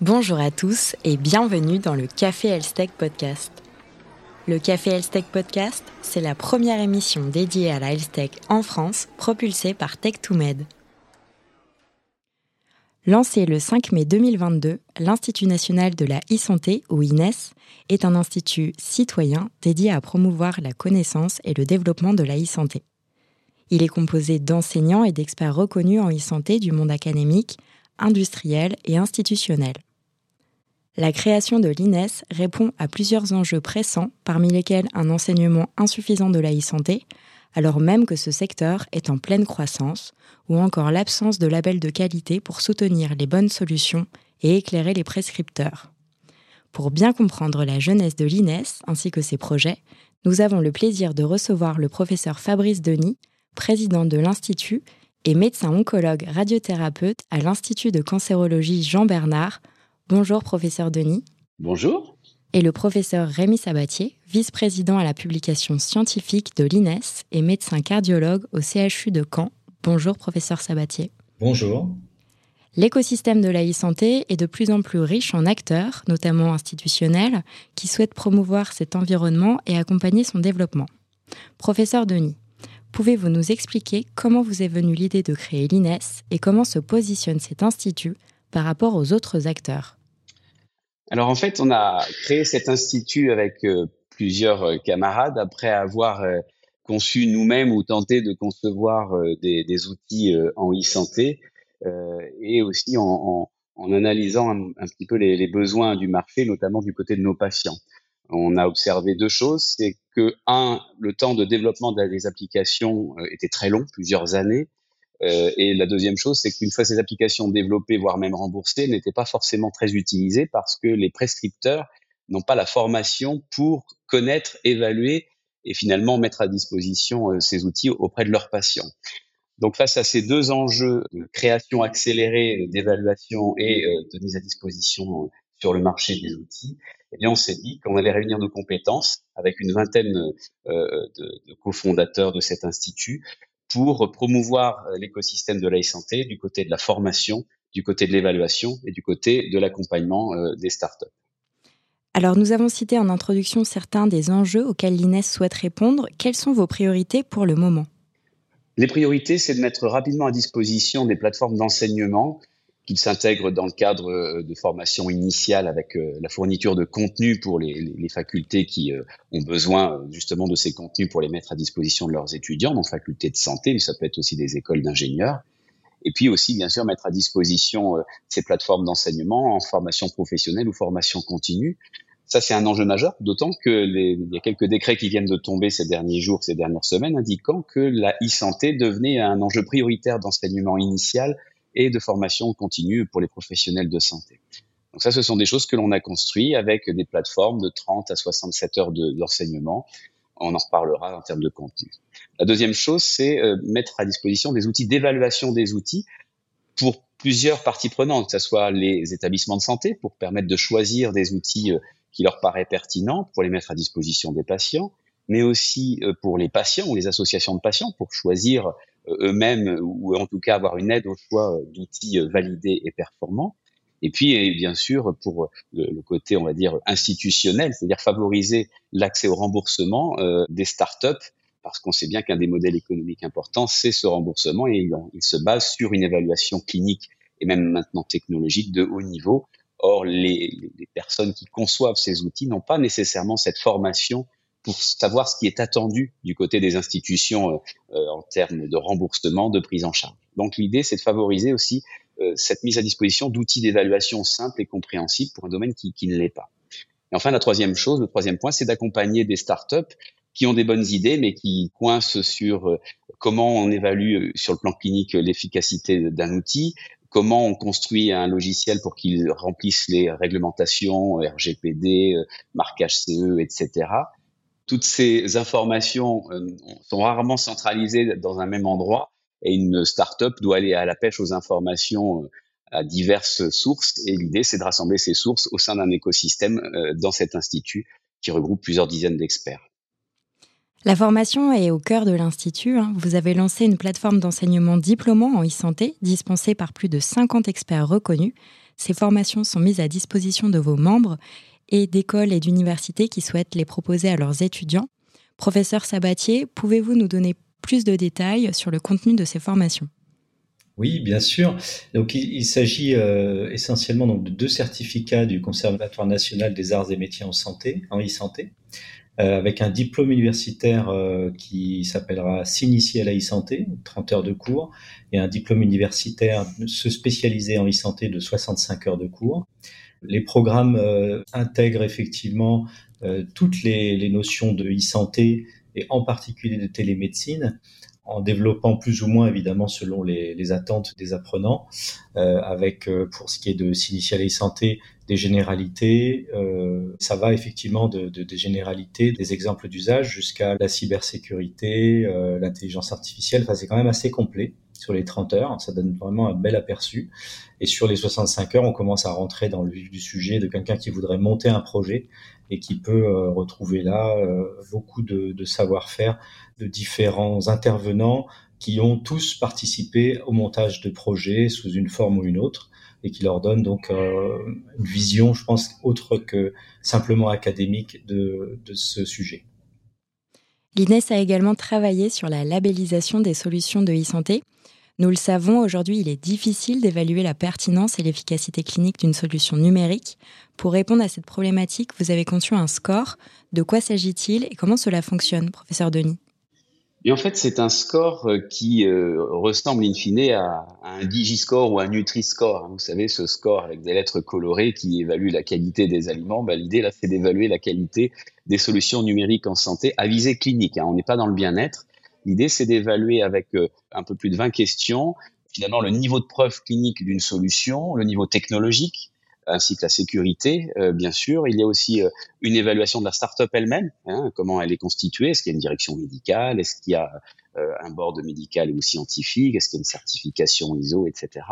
Bonjour à tous et bienvenue dans le Café Elstech Podcast. Le Café Elstech Podcast, c'est la première émission dédiée à la Elstech en France, propulsée par Tech2Med. Lancé le 5 mai 2022, l'Institut national de la e-santé, ou INES, est un institut citoyen dédié à promouvoir la connaissance et le développement de la e-santé. Il est composé d'enseignants et d'experts reconnus en e-santé du monde académique, industriel et institutionnel. La création de l'INES répond à plusieurs enjeux pressants, parmi lesquels un enseignement insuffisant de la e-santé, alors même que ce secteur est en pleine croissance, ou encore l'absence de labels de qualité pour soutenir les bonnes solutions et éclairer les prescripteurs. Pour bien comprendre la jeunesse de l'INES ainsi que ses projets, nous avons le plaisir de recevoir le professeur Fabrice Denis, président de l'Institut et médecin oncologue radiothérapeute à l'Institut de cancérologie Jean Bernard. Bonjour professeur Denis. Bonjour et le professeur Rémi Sabatier, vice-président à la publication scientifique de l'INES et médecin cardiologue au CHU de Caen. Bonjour professeur Sabatier. Bonjour. L'écosystème de la e-santé est de plus en plus riche en acteurs, notamment institutionnels, qui souhaitent promouvoir cet environnement et accompagner son développement. Professeur Denis, pouvez-vous nous expliquer comment vous est venue l'idée de créer l'INES et comment se positionne cet institut par rapport aux autres acteurs? Alors en fait, on a créé cet institut avec euh, plusieurs euh, camarades après avoir euh, conçu nous-mêmes ou tenté de concevoir des, outils en e-santé et aussi en, analysant un, un, petit peu les, les, besoins du marché, notamment du côté de nos patients. On a observé deux choses, c'est que un, le temps de développement des applications était très long, plusieurs années, euh, et la deuxième chose, c'est qu'une fois ces applications développées, voire même remboursées, n'étaient pas forcément très utilisées parce que les prescripteurs n'ont pas la formation pour connaître, évaluer et finalement mettre à disposition euh, ces outils auprès de leurs patients. Donc face à ces deux enjeux création accélérée, d'évaluation et euh, de mise à disposition sur le marché des outils, eh bien on s'est dit qu'on allait réunir nos compétences avec une vingtaine de cofondateurs de cet institut pour promouvoir euh, l'écosystème de la santé du côté de la formation, du côté de l'évaluation et du côté de l'accompagnement euh, des startups. Alors nous avons cité en introduction certains des enjeux auxquels l'INES souhaite répondre. Quelles sont vos priorités pour le moment? Les priorités, c'est de mettre rapidement à disposition des plateformes d'enseignement qu'il s'intègre dans le cadre euh, de formation initiale avec euh, la fourniture de contenu pour les, les facultés qui euh, ont besoin justement de ces contenus pour les mettre à disposition de leurs étudiants, dans facultés de santé, mais ça peut être aussi des écoles d'ingénieurs. Et puis aussi, bien sûr, mettre à disposition ces plateformes d'enseignement en formation professionnelle ou formation continue. Ça, c'est un enjeu majeur, d'autant que il y a quelques décrets qui viennent de tomber ces derniers jours, ces dernières semaines, indiquant que la e-santé devenait un enjeu prioritaire d'enseignement initial et de formation continue pour les professionnels de santé. Donc ça, ce sont des choses que l'on a construites avec des plateformes de 30 à 67 heures d'enseignement. on en reparlera en termes de contenu. La deuxième chose, c'est euh, mettre à disposition des outils d'évaluation des outils pour plusieurs parties prenantes, que ce soit les établissements de santé pour permettre de choisir des outils euh, qui leur paraissent pertinents pour les mettre à disposition des patients, mais aussi euh, pour les patients ou les associations de patients pour choisir eux-mêmes ou en tout cas avoir une aide au choix euh, d'outils euh, validés et performants. Et puis, bien sûr, pour le, côté, on va dire, institutionnel, c'est-à-dire favoriser l'accès au remboursement euh, des startups, parce qu'on sait bien qu'un des modèles économiques importants, c'est ce remboursement, et il, il, se base sur une évaluation clinique et même maintenant technologique de haut niveau. Or, les, les personnes qui conçoivent ces outils n'ont pas nécessairement cette formation pour savoir ce qui est attendu du côté des institutions euh, euh, en termes de remboursement, de prise en charge. Donc l'idée, c'est de favoriser aussi euh, cette mise à disposition d'outils d'évaluation simples et compréhensibles pour un domaine qui, qui ne l'est pas. Et enfin, la troisième chose, le troisième point, c'est d'accompagner des startups qui ont des bonnes idées, mais qui coincent sur comment on évalue sur le plan clinique l'efficacité d'un outil, comment on construit un logiciel pour qu'il remplisse les réglementations RGPD, marquage CE, etc toutes ces informations euh, sont rarement centralisées dans un même endroit et une start-up doit aller à la pêche aux informations euh, à diverses sources et l'idée c'est de rassembler ces sources au sein d'un écosystème euh, dans cet institut qui regroupe plusieurs dizaines d'experts. La formation est au cœur de l'Institut. Hein. Vous avez lancé une plateforme d'enseignement diplômant en e-santé dispensée par plus de 50 experts reconnus. Ces formations sont mises à disposition de vos membres et d'écoles et d'universités qui souhaitent les proposer à leurs étudiants. Professeur Sabatier, pouvez-vous nous donner plus de détails sur le contenu de ces formations? Oui, bien sûr. Donc, il, s'agit euh, essentiellement donc, de deux certificats du Conservatoire national des arts et métiers en santé, en e-santé, euh, avec un diplôme universitaire euh, qui s'appellera S'initier à la e-santé, 30 heures de cours, et un diplôme universitaire se spécialiser en e-santé de 65 heures de cours. Les programmes intègrent effectivement toutes les, notions de e-santé et en particulier de télémédecine en développant plus ou moins évidemment selon les, attentes des apprenants, euh, avec euh, pour ce qui est de s'initialiser et santé des généralités, euh, ça va effectivement de, des généralités, des exemples d'usage jusqu'à la cybersécurité, l'intelligence artificielle. Enfin, c'est quand même assez complet sur les 30 heures. Ça donne vraiment un bel aperçu. Et sur les 65 heures, on commence à rentrer dans le vif du sujet de quelqu'un qui voudrait monter un projet et qui peut euh, retrouver là euh, beaucoup de, de savoir-faire de différents intervenants qui ont tous participé au montage de projets sous une forme ou une autre et qui leur donne donc euh, une vision, je pense, autre que simplement académique de, de ce sujet. L'INES a également travaillé sur la labellisation des solutions de e-santé. Nous le savons, aujourd'hui, il est difficile d'évaluer la pertinence et l'efficacité clinique d'une solution numérique. Pour répondre à cette problématique, vous avez conçu un score. De quoi s'agit-il et comment cela fonctionne, professeur Denis? Et en fait, c'est un score euh, qui euh, ressemble in fine à, un Digiscore ou un Nutri-Score. Vous savez, ce score avec des lettres colorées qui évalue la qualité des aliments. Bah, L'idée, là, c'est d'évaluer la qualité des solutions numériques en santé à visée clinique. Hein. On n'est pas dans le bien-être. L'idée, c'est d'évaluer avec euh, un peu plus de 20 questions, finalement, le niveau de preuve clinique d'une solution, le niveau technologique, ainsi que la sécurité, euh, bien sûr. Il y a aussi euh, une évaluation de la start-up elle-même, hein, comment elle est constituée, est-ce qu'il y a une direction médicale, est-ce qu'il y a un board médical ou scientifique, est-ce qu'il y a une certification ISO, etc.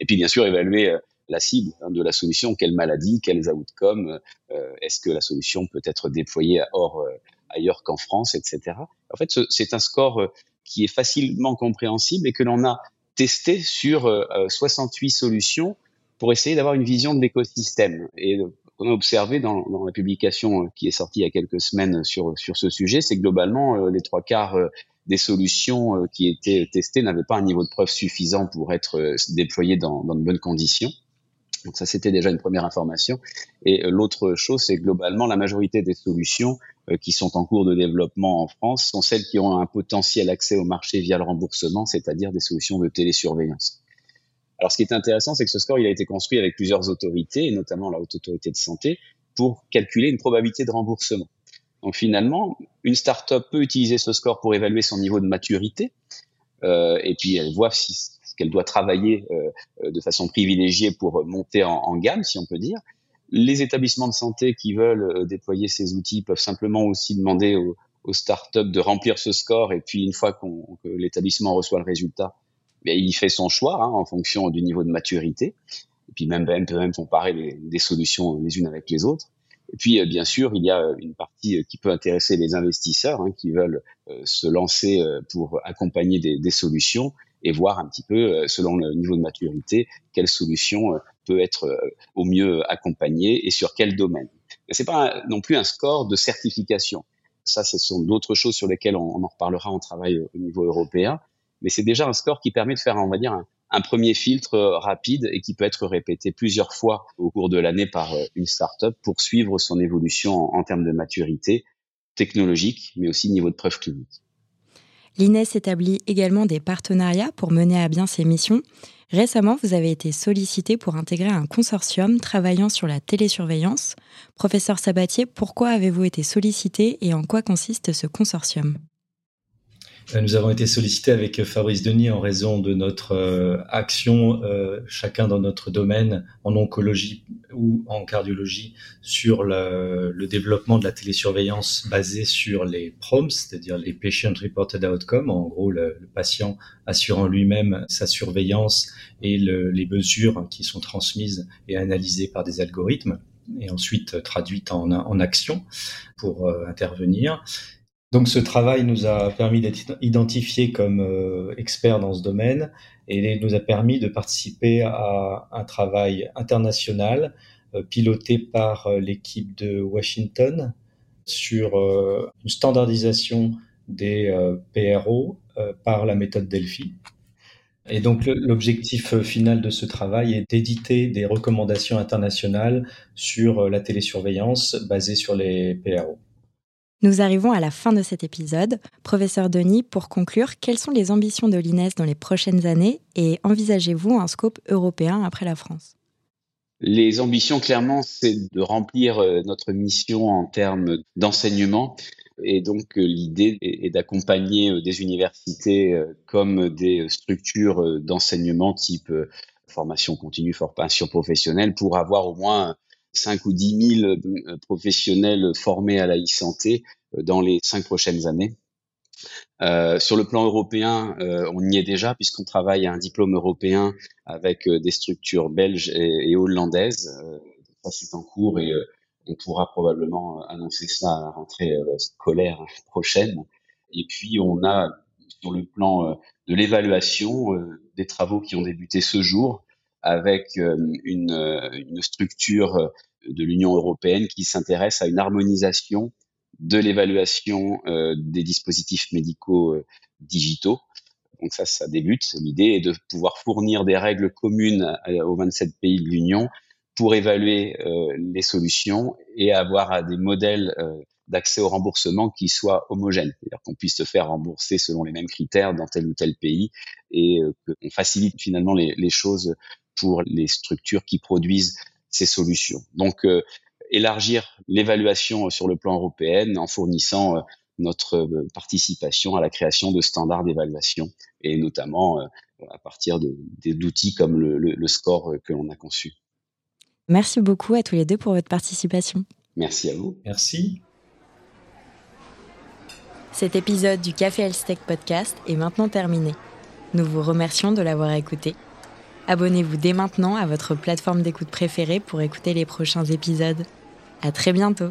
Et puis, bien sûr, évaluer la cible hein, de la solution, quelle maladie, quels outcomes, est-ce que la solution peut être déployée hors ailleurs qu'en France, etc. En fait, c'est un score euh, qui est facilement compréhensible et que l'on a testé sur 68 euh, euh, solutions pour essayer d'avoir une vision de l'écosystème. Et on a observé dans, la publication qui est sortie il y a quelques semaines sur, sur ce sujet, c'est que globalement, les trois quarts des solutions qui étaient testées n'avaient pas un niveau de preuve suffisant pour être déployées dans, dans de bonnes conditions. Donc ça, c'était déjà une première information. Et l'autre chose, c'est globalement la majorité des solutions euh, qui sont en cours de développement en France sont celles qui ont un potentiel accès au marché via le remboursement, c'est-à-dire des solutions de télésurveillance. Alors, ce qui est intéressant, c'est que ce score, il a été construit avec plusieurs autorités, notamment la Haute Autorité de Santé, pour calculer une probabilité de remboursement. Donc, finalement, une start-up peut utiliser ce score pour évaluer son niveau de maturité, euh, et puis elle voit si, qu'elle doit travailler euh, de façon privilégiée pour monter en, gamme, si on peut dire. Les établissements de santé qui veulent euh, déployer ces outils peuvent simplement aussi demander aux, aux startups de remplir ce score et puis une fois que l'établissement reçoit le résultat, bien, il fait son choix hein, en fonction du niveau de maturité. Et puis même, même peut même comparer les, des solutions les unes avec les autres. Et puis, euh, bien sûr, il y a une partie qui peut intéresser les investisseurs hein, qui veulent euh, se lancer pour accompagner des, des, solutions et voir un petit peu, selon le niveau de maturité, quelle solution peut être euh, au mieux accompagné et sur quel domaine. Mais c'est pas non plus un score de certification. Ça, ce sont d'autres choses sur lesquelles on, en reparlera en travail au niveau européen. Mais c'est déjà un score qui permet de faire, on va dire, un, premier filtre euh, rapide et qui peut être répété plusieurs fois au cours de l'année par euh, une startup pour suivre son évolution en termes de maturité technologique, mais aussi niveau de preuve clinique. L'INES établit également des partenariats pour mener à bien ses missions. Récemment, vous avez été sollicité pour intégrer un consortium travaillant sur la télésurveillance. Professeur Sabatier, pourquoi avez-vous été sollicité et en quoi consiste ce consortium? Nous avons été sollicités avec euh, Fabrice Denis en raison de notre euh, action, chacun dans notre domaine, en oncologie ou en cardiologie, sur le, développement de la télésurveillance basée sur les PROMS, c'est-à-dire les Patient Reported Outcomes, en gros le, patient assurant lui-même sa surveillance et les mesures qui sont transmises et analysées par des algorithmes et ensuite traduites en, en action pour intervenir. Donc ce travail nous a permis d'être identifiés comme euh, experts dans ce domaine et nous a permis de participer à un travail international euh, piloté par euh, l'équipe de Washington sur une standardisation des PRO par la méthode Delphi. Et donc l'objectif final de ce travail est d'éditer des recommandations internationales sur la télésurveillance basées sur les PRO. Nous arrivons à la fin de cet épisode. Professeur Denis, pour conclure, quelles sont les ambitions de l'INES dans les prochaines années et envisagez-vous un scope européen après la France? Les ambitions, clairement, c'est de remplir euh, notre mission en termes d'enseignement. Et donc, euh, l'idée est d'accompagner euh, des universités comme des structures d'enseignement type formation continue, formation professionnelle pour avoir au moins 5 ou 10 000 euh, professionnels formés à la e-santé euh, dans les cinq prochaines années. Euh, sur le plan européen, euh, on y est déjà puisqu'on travaille à un diplôme européen avec des structures belges et, et hollandaises. ça c'est en cours et on pourra probablement annoncer cela à la rentrée scolaire prochaine. Et puis on a sur le plan de l'évaluation des travaux qui ont débuté ce jour avec euh, une, euh, une structure euh, de l'Union européenne qui s'intéresse à une harmonisation de l'évaluation des dispositifs médicaux digitaux. Donc ça, ça débute. L'idée est de pouvoir fournir des règles communes aux 27 pays de l'Union pour évaluer les solutions et avoir des modèles d'accès au remboursement qui soient homogènes, c'est-à-dire qu'on puisse se faire rembourser selon les mêmes critères dans tel ou tel pays et qu'on facilite finalement les choses pour les structures qui produisent ces solutions. Donc, euh, élargir l'évaluation sur le plan européen en fournissant euh, notre euh, participation à la création de standards d'évaluation et notamment à partir d'outils comme le, le score que l'on a conçu. Merci beaucoup à tous les deux pour votre participation. Merci à vous. Merci. Cet épisode du Café Elstech Podcast est maintenant terminé. Nous vous remercions de l'avoir écouté Abonnez-vous dès maintenant à votre plateforme d'écoute préférée pour écouter les prochains épisodes. À très bientôt!